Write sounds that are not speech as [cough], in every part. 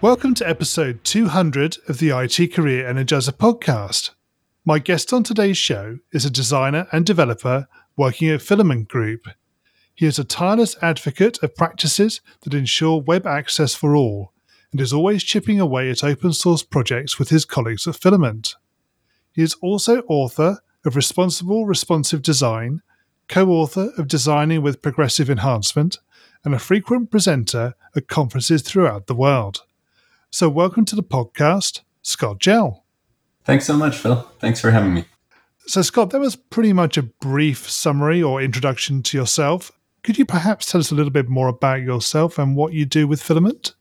Welcome to episode 200 of the IT Career Energizer podcast. My guest on today's show is a designer and developer working at Filament Group. He is a tireless advocate of practices that ensure web access for all and is always chipping away at open source projects with his colleagues at Filament. He is also author of Responsible Responsive Design, co author of Designing with Progressive Enhancement, and a frequent presenter at conferences throughout the world. So, welcome to the podcast, Scott Jehl. Thanks so much, Phil. Thanks for having me. So, Scott, that was pretty much a brief summary or introduction to yourself. Could you perhaps tell us a little bit more about yourself and what you do with Filament?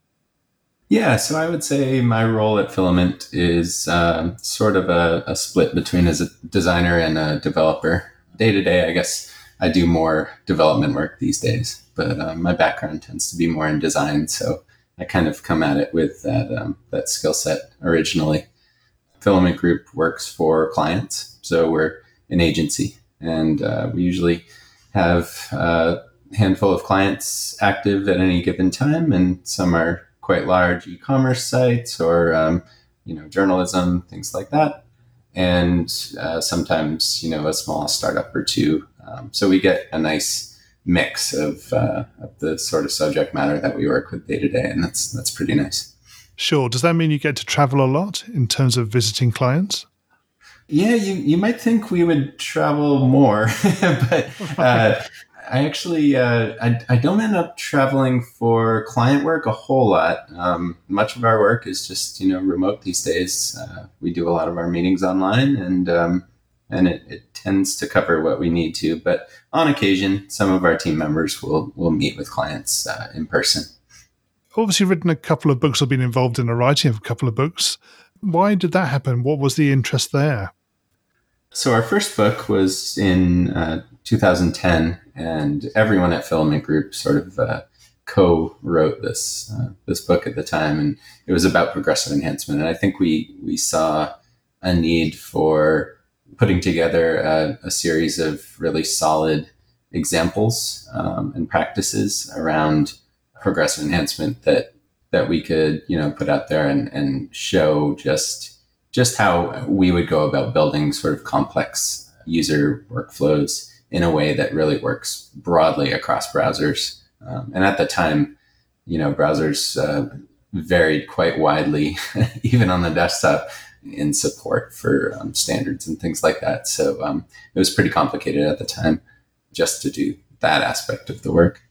Yeah, so I would say my role at Filament is uh, sort of a, a, split between as a designer and a developer. Day to day, I guess I do more development work these days, but uh, my background tends to be more in design. So I kind of come at it with that um, that skill set originally. Filament Group works for clients, so we're an agency, and uh, we usually have a handful of clients active at any given time, and some are quite large e-commerce sites or um, you know journalism, things like that, and uh, sometimes you know a small startup or two. Um, so we get a nice mix of, uh, of the sort of subject matter that we work with day to day, and that's that's pretty nice. Sure. Does that mean you get to travel a lot in terms of visiting clients? Yeah, you, you might think we would travel more, [laughs] but uh, I actually uh, I, I don't end up traveling for client work a whole lot. Um, much of our work is just you know remote these days. Uh, we do a lot of our meetings online, and um, and it, it tends to cover what we need to. But on occasion, some of our team members will will meet with clients uh, in person. Obviously, written a couple of books. I've been involved in the writing of a couple of books. Why did that happen? What was the interest there? So our first book was in uh, 2010, and everyone at Filament Group sort of uh, co-wrote this uh, this book at the time, and it was about progressive enhancement. And I think we we saw a need for putting together a, a series of really solid examples um, and practices around progressive enhancement that that we could you know put out there and, and show just just how we would go about building sort of complex user workflows in a way that really works broadly across browsers. Um, and at the time you know browsers uh, varied quite widely [laughs] even on the desktop in support for um, standards and things like that. So um, it was pretty complicated at the time just to do that aspect of the work.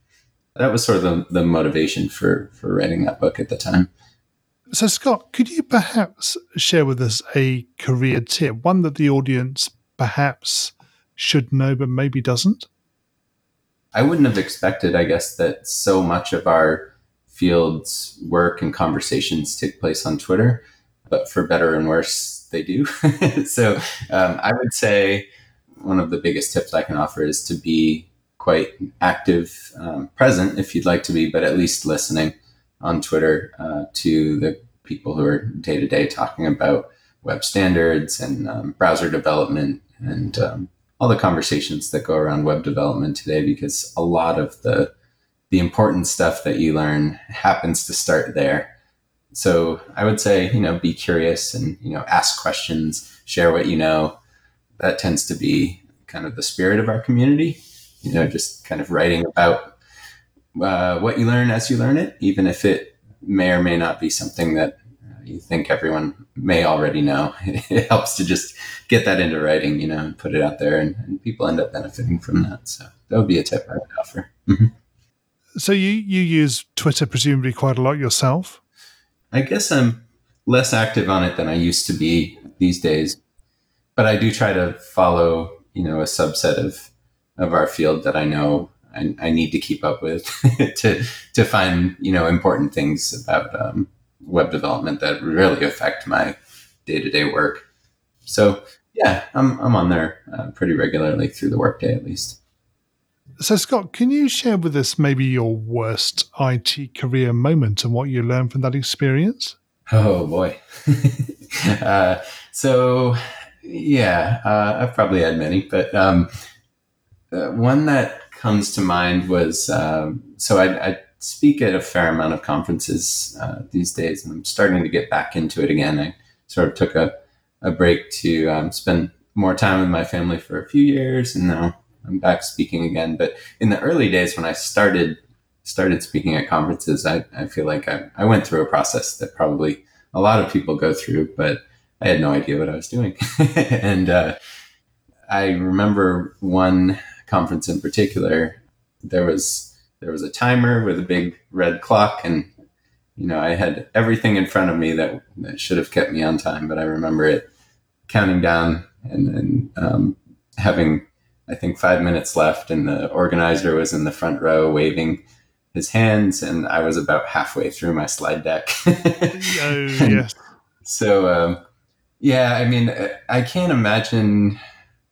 That was sort of the, the motivation for for writing that book at the time. So, Scott, could you perhaps share with us a career tip, one that the audience perhaps should know but maybe doesn't? I wouldn't have expected, I guess, that so much of our field's work and conversations take place on Twitter but for better and worse, they do. [laughs] so um, I would say one of the biggest tips I can offer is to be quite active, um, present if you'd like to be, but at least listening on Twitter uh, to the people who are day to day talking about web standards and um, browser development and um, all the conversations that go around web development today, because a lot of the the important stuff that you learn happens to start there so I would say, you know, be curious and, you know, ask questions, share what you know. That tends to be kind of the spirit of our community, you know, just kind of writing about uh, what you learn as you learn it, even if it may or may not be something that uh, you think everyone may already know. [laughs] It helps to just get that into writing, you know, and put it out there, and, and people end up benefiting from that. So that would be a tip I would offer. Mm-hmm. So you you use Twitter presumably quite a lot yourself. I guess I'm less active on it than I used to be these days, but I do try to follow, you know, a subset of of our field that I know I, I need to keep up with [laughs] to to find, you know, important things about um, web development that really affect my day to day work. So yeah, I'm I'm on there uh, pretty regularly through the workday at least. So Scott, can you share with us maybe your worst IT career moment and what you learned from that experience? Oh boy. [laughs] uh, so yeah, uh, I've probably had many, but um, uh, one that comes to mind was um, so I, I, speak at a fair amount of conferences uh, these days, and I'm starting to get back into it again. I sort of took a, a break to um, spend more time with my family for a few years, and now I'm back speaking again. But in the early days when I started started speaking at conferences, I, I feel like I, I went through a process that probably a lot of people go through, but I had no idea what I was doing. [laughs] and uh, I remember one conference in particular. There was there was a timer with a big red clock, and you know I had everything in front of me that, that should have kept me on time. But I remember it counting down and, and um, having I think five minutes left, and the organizer was in the front row waving his hands, and I was about halfway through my slide deck. oh [laughs] yes. So um, yeah, I mean, I can't imagine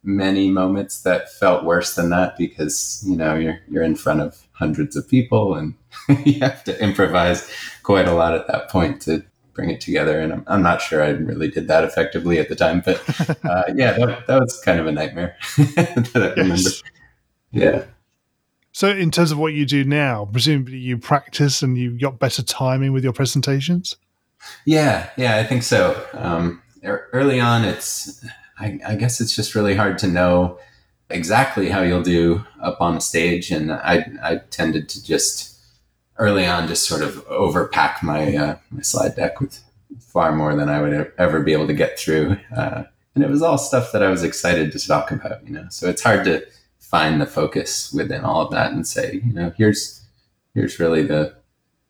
many moments that felt worse than that because you know you're you're in front of hundreds of people and [laughs] you have to improvise quite a lot at that point to bring it together. And I'm, I'm not sure I really did that effectively at the time, but [laughs] uh, yeah, that, that, was kind of a nightmare [laughs] that I remember. Yeah. So, in terms of what you do now, presumably you practice and you've got better timing with your presentations. Yeah, yeah, I think so. Um, early on, it's I, I, guess it's just really hard to know exactly how you'll do up on stage, and I I tended to just early on just sort of overpack my uh, my slide deck with far more than I would ever be able to get through, uh, and it was all stuff that I was excited to talk about, you know. So it's hard to find the focus within all of that and say, you know, here's here's really the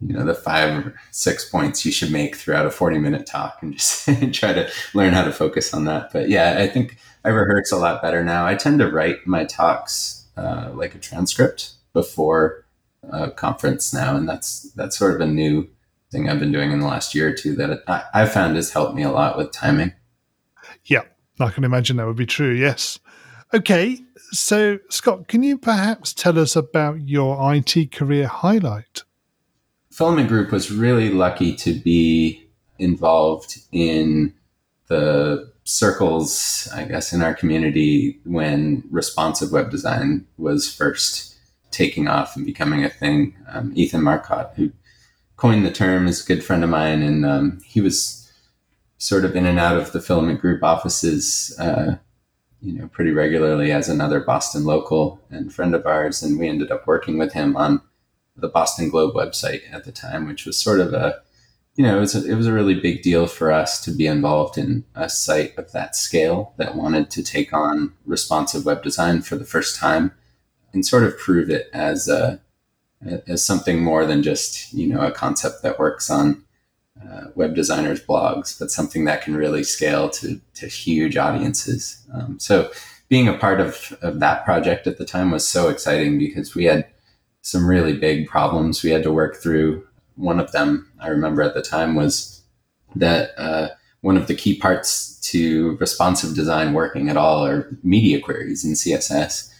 you know the five or six points you should make throughout a 40 minute talk and just [laughs] try to learn how to focus on that but yeah i think i rehearse a lot better now i tend to write my talks uh, like a transcript before a conference now and that's that's sort of a new thing i've been doing in the last year or two that I, i've found has helped me a lot with timing. Yeah i can imagine that would be true yes. Okay so scott can you perhaps tell us about your it career highlight? Filament Group was really lucky to be involved in the circles, I guess, in our community when responsive web design was first taking off and becoming a thing. Um, Ethan Marcotte, who coined the term, is a good friend of mine, and um, he was sort of in and out of the Filament Group offices, uh, you know, pretty regularly as another Boston local and friend of ours, and we ended up working with him on the Boston Globe website at the time, which was sort of a, you know, it was a, it was a really big deal for us to be involved in a site of that scale that wanted to take on responsive web design for the first time and sort of prove it as a as something more than just you know a concept that works on uh, web designers' blogs, but something that can really scale to to huge audiences. Um, so being a part of, of that project at the time was so exciting because we had some really big problems we had to work through. One of them I remember at the time was that uh, one of the key parts to responsive design working at all are media queries in CSS.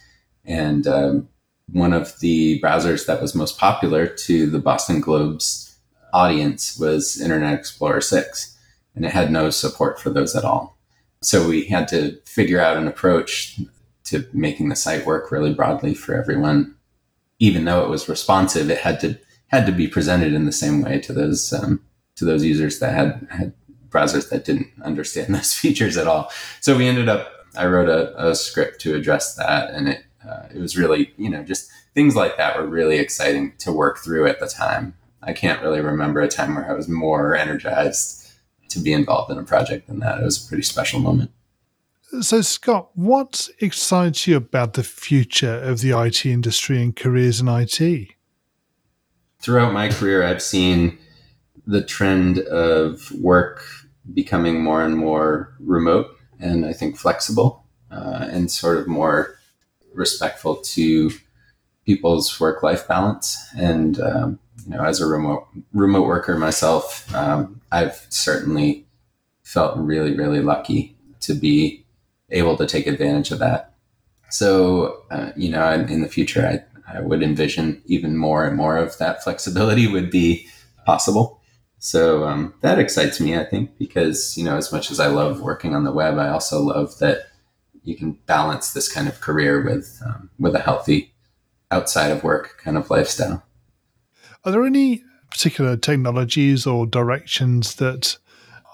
And um, one of the browsers that was most popular to the Boston Globe's audience was Internet Explorer 6, and it had no support for those at all. So we had to figure out an approach to making the site work really broadly for everyone even though it was responsive, it had to had to be presented in the same way to those um, to those users that had had browsers that didn't understand [laughs] those features at all. So we ended up. I wrote a, a script to address that, and it uh, it was really you know just things like that were really exciting to work through at the time. I can't really remember a time where I was more energized to be involved in a project than that. It was a pretty special moment. So, Scott, what excites you about the future of the IT industry and careers in IT? Throughout my career, I've seen the trend of work becoming more and more remote and I think flexible uh, and sort of more respectful to people's work life balance. And, um, you know, as a remote, remote worker myself, um, I've certainly felt really, really lucky to be able to take advantage of that. So, uh, you know, in, in the future, I, I would envision even more and more of that flexibility would be possible. So um, that excites me, I think, because, you know, as much as I love working on the web, I also love that you can balance this kind of career with, um, with a healthy outside of work kind of lifestyle. Are there any particular technologies or directions that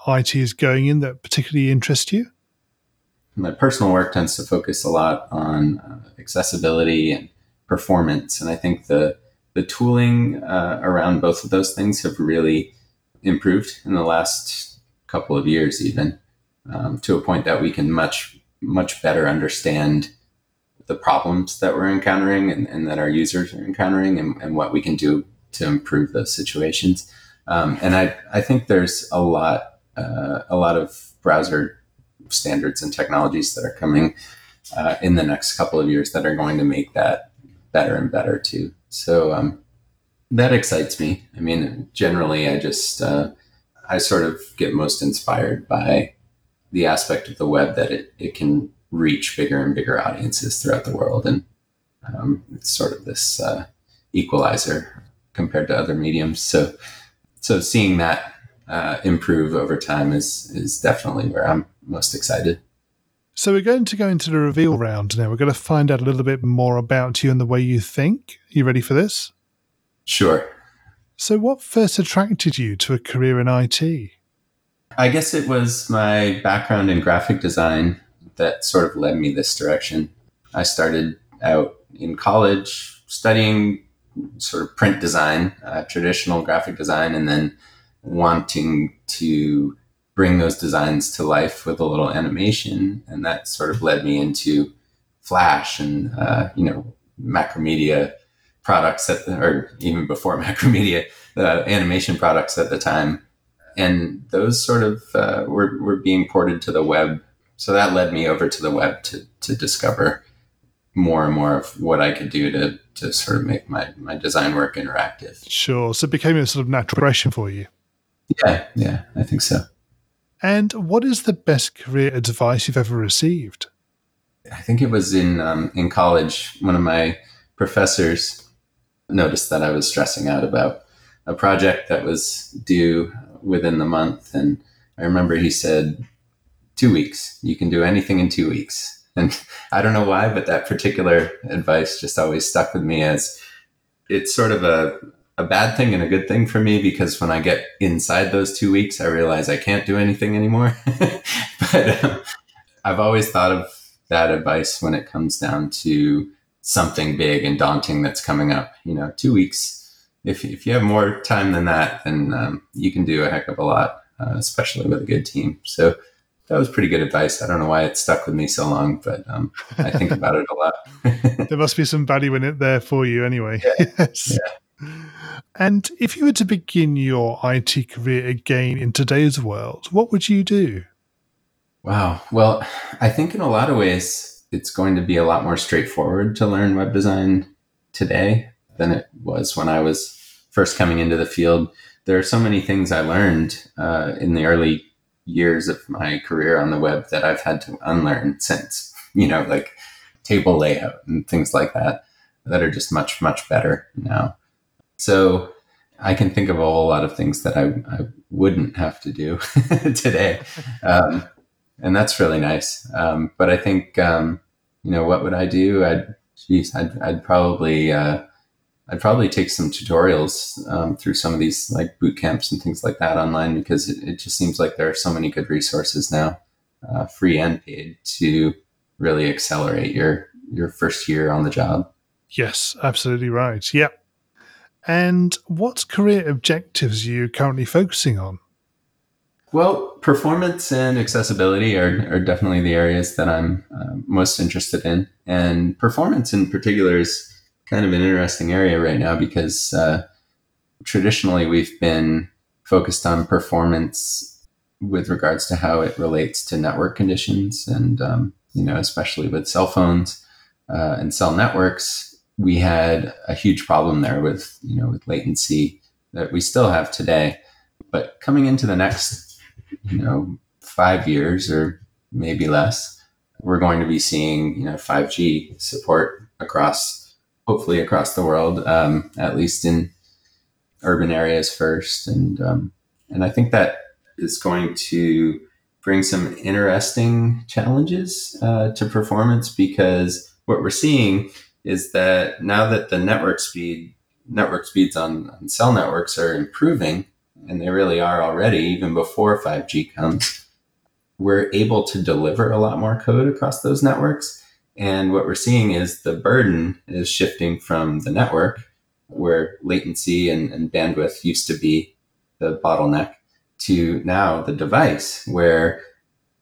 IT is going in that particularly interest you? My personal work tends to focus a lot on uh, accessibility and performance, and I think the the tooling uh, around both of those things have really improved in the last couple of years, even um, to a point that we can much much better understand the problems that we're encountering and, and that our users are encountering, and, and, what we can do to improve those situations. Um, and I I think there's a lot uh, a lot of browser standards and technologies that are coming uh, in the next couple of years that are going to make that better and better too. So um, that excites me. I mean, generally, I just uh, I sort of get most inspired by the aspect of the web that it, it can reach bigger and bigger audiences throughout the world, and um, it's sort of this uh, equalizer compared to other mediums. So so seeing that uh, improve over time is is definitely where I'm most excited. So we're going to go into the reveal round now. We're going to find out a little bit more about you and the way you think. Are you ready for this? Sure. So, what first attracted you to a career in IT? I guess it was my background in graphic design that sort of led me this direction. I started out in college studying sort of print design, uh, traditional graphic design, and then wanting to bring those designs to life with a little animation. And that sort of led me into Flash and, uh, you know, Macromedia products at the, or even before [laughs] Macromedia, the animation products at the time. And those sort of uh, were, were being ported to the web. So that led me over to the web to, to discover more and more of what I could do to, to sort of make my, my design work interactive. Sure. So it became a sort of natural progression for you. Yeah, yeah, I think so. And what is the best career advice you've ever received? I think it was in um, in college. One of my professors noticed that I was stressing out about a project that was due within the month, and I remember he said, two weeks. You can do anything in two weeks." And [laughs] I don't know why, but that particular advice just always stuck with me as it's sort of a a bad thing and a good thing for me because when I get inside those two weeks, I realize I can't do anything anymore. [laughs] but um, I've always thought of that advice when it comes down to something big and daunting that's coming up. You know, two weeks. If if you have more time than that, then um, you can do a heck of a lot, uh, especially with a good team. So that was pretty good advice. I don't know why it stuck with me so long, but um, I think [laughs] about it a lot. [laughs] there must be some value in it there for you, anyway. Yeah. [laughs] yes. Yeah. And if you were to begin your IT career again in today's world, what would you do? Wow. Well, I think in a lot of ways, it's going to be a lot more straightforward to learn web design today than it was when I was first coming into the field. There are so many things I learned uh, in the early years of my career on the web that I've had to unlearn since, [laughs] you know, like table layout and things like that, that are just much, much better now. So I can think of a whole lot of things that I, I wouldn't have to do [laughs] today. [laughs] Um, and that's really nice. Um, but I think, um, you know, what would I do? I'd, geez, I'd, I'd probably, uh, I'd probably take some tutorials um, through some of these like boot camps and things like that online because it, it just seems like there are so many good resources now, uh, free and paid, to really accelerate your your first year on the job. Yes, absolutely right. Yep. And what career objectives are you currently focusing on? Well, performance and accessibility are, are definitely the areas that I'm uh, most interested in. And performance in particular is kind of an interesting area right now because uh, traditionally we've been focused on performance with regards to how it relates to network conditions and, um, you know, especially with cell phones uh, and cell networks we had a huge problem there with you know with latency that we still have today. But coming into the next you know five years or maybe less. We're going to be seeing, you know, 5G support across, hopefully across the world, um, at least in urban areas first, and um, and I think that is going to bring some interesting challenges uh, to performance because what we're seeing is that now that the network speed network speeds on, on cell networks are improving and they really are already even before 5g comes we're able to deliver a lot more code across those networks and what we're seeing is the burden is shifting from the network where latency and, and bandwidth used to be the bottleneck to now the device, where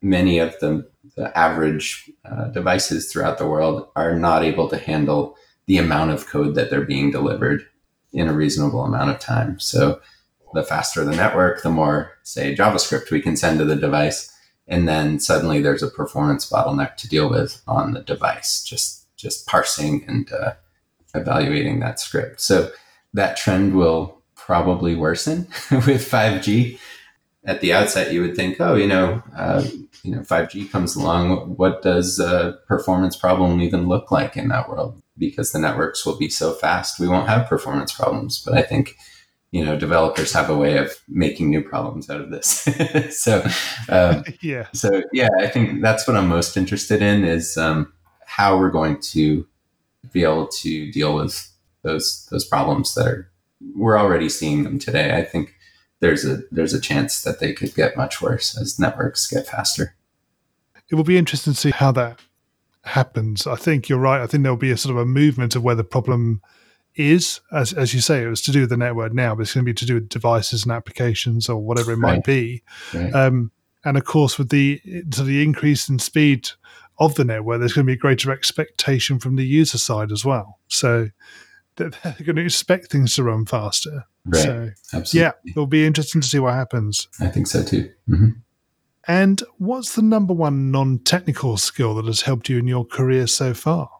many of the, the average uh, devices throughout the world are not able to handle the amount of code that they're being delivered in a reasonable amount of time. So the faster the network, the more, say, JavaScript we can send to the device. And then suddenly there's a performance bottleneck to deal with on the device, just, just parsing and uh, evaluating that script. So that trend will probably worsen [laughs] with 5G at the outset, you would think, oh, you know, uh, you know, 5G comes along. What does a performance problem even look like in that world? Because the networks will be so fast, we won't have performance problems. But I think, you know, developers have a way of making new problems out of this. [laughs] so, um, [laughs] yeah. So yeah, I think that's what I'm most interested in is um, how we're going to be able to deal with those those problems that are we're already seeing them today. I think there's a there's a chance that they could get much worse as networks get faster. It will be interesting to see how that happens. I think you're right. I think there'll be a sort of a movement of where the problem is, as as you say, it was to do with the network now, but it's going to be to do with devices and applications or whatever it right. might be. Right. Um, and of course, with the to the increase in speed of the network, there's going to be a greater expectation from the user side as well. So they're [laughs] going to expect things to run faster. Right. So, Absolutely. yeah, it'll be interesting to see what happens. I think so too. Mm-hmm. And what's the number one non technical skill that has helped you in your career so far?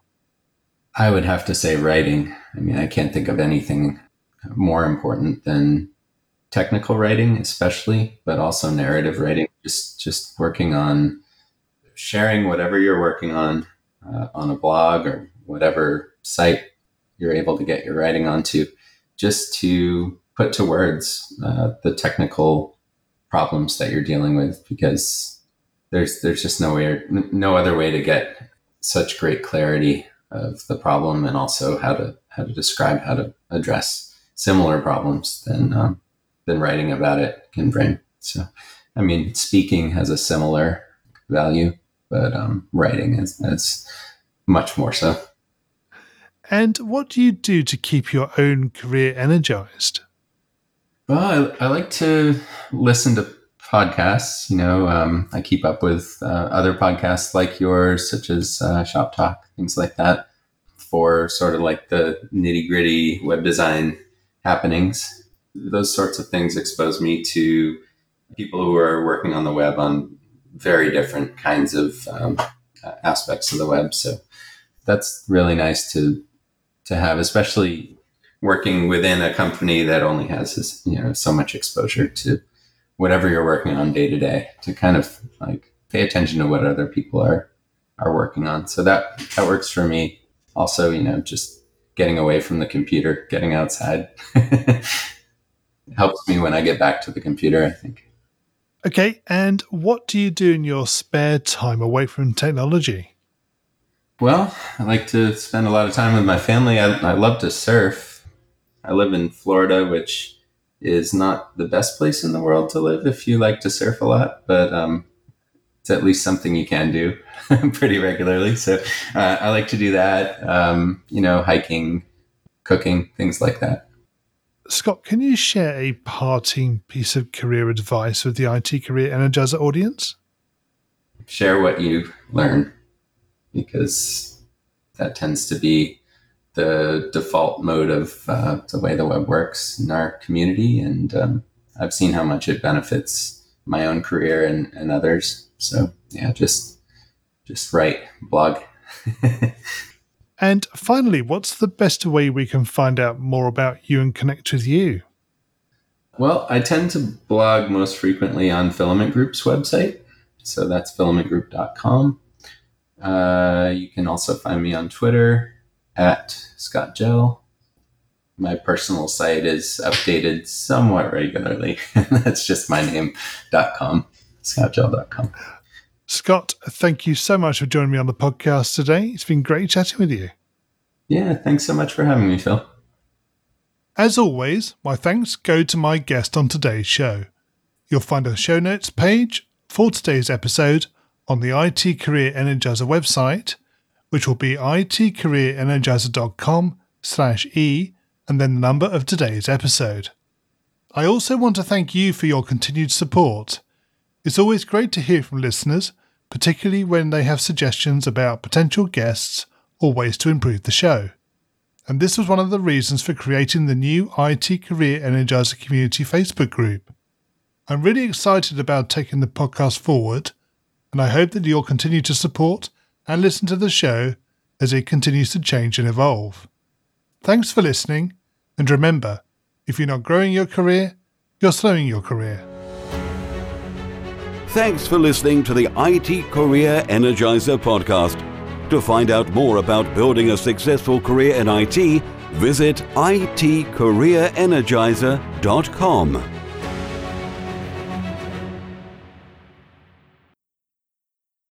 I would have to say writing. I mean, I can't think of anything more important than technical writing, especially, but also narrative writing. Just just working on sharing whatever you're working on uh, on a blog or whatever site you're able to get your writing onto just to put to words uh, the technical problems that you're dealing with because there's there's just no way no other way to get such great clarity of the problem and also how to how to describe how to address similar problems than um, than writing about it can bring. So, I mean, speaking has a similar value, but um, writing is, is much more so. And what do you do to keep your own career energized? Well, I, I like to listen to podcasts. You know, um, I keep up with uh, other podcasts like yours, such as uh, Shop Talk, things like that, for sort of like the nitty gritty web design happenings. Those sorts of things expose me to people who are working on the web on very different kinds of um, aspects of the web. So that's really nice to to have, especially working within a company that only has this, you know, so much exposure to whatever you're working on day to day to kind of like pay attention to what other people are are working on. So that that works for me. Also, you know, just getting away from the computer, getting outside [laughs] helps me when I get back to the computer, I think. Okay, and what do you do in your spare time away from technology? Well, I like to spend a lot of time with my family. I, I love to surf. I live in Florida, which is not the best place in the world to live if you like to surf a lot, but um, it's at least something you can do [laughs] pretty regularly. So uh, I like to do that. Um, you know, hiking, cooking, things like that. Scott, can you share a parting piece of career advice with the IT Career Energizer audience? Share what you learn because that tends to be the default mode of uh, the way the web works in our community. And um, I've seen how much it benefits my own career and, and others. So yeah, just just write blog. [laughs] and finally, what's the best way we can find out more about you and connect with you? Well, I tend to blog most frequently on Filament Group's website. So that's filamentgroup.com. Uh, you can also find me on Twitter at Scott Jehl. My personal site is updated somewhat regularly. [laughs] that's just my name.com, scottjehl.com. Scott, thank you so much for joining me on the podcast today. It's been great chatting with you. Yeah, thanks so much for having me, Phil. As always, my thanks go to my guest on today's show. You'll find a show notes page for today's episode on the IT Career Energizer website, which will be itcareerenergizer.com slash e and then the number of today's episode. I also want to thank you for your continued support. It's always great to hear from listeners, particularly when they have suggestions about potential guests or ways to improve the show. And this was one of the reasons for creating the new IT Career Energizer Community Facebook group. I'm really excited about taking the podcast forward, and I hope that you'll continue to support and listen to the show as it continues to change and evolve. Thanks for listening, and remember, if you're not growing your career, you're slowing your career. Thanks for listening to the IT Career Energizer podcast. To find out more about building a successful career in IT, visit itcareerenergizer.com.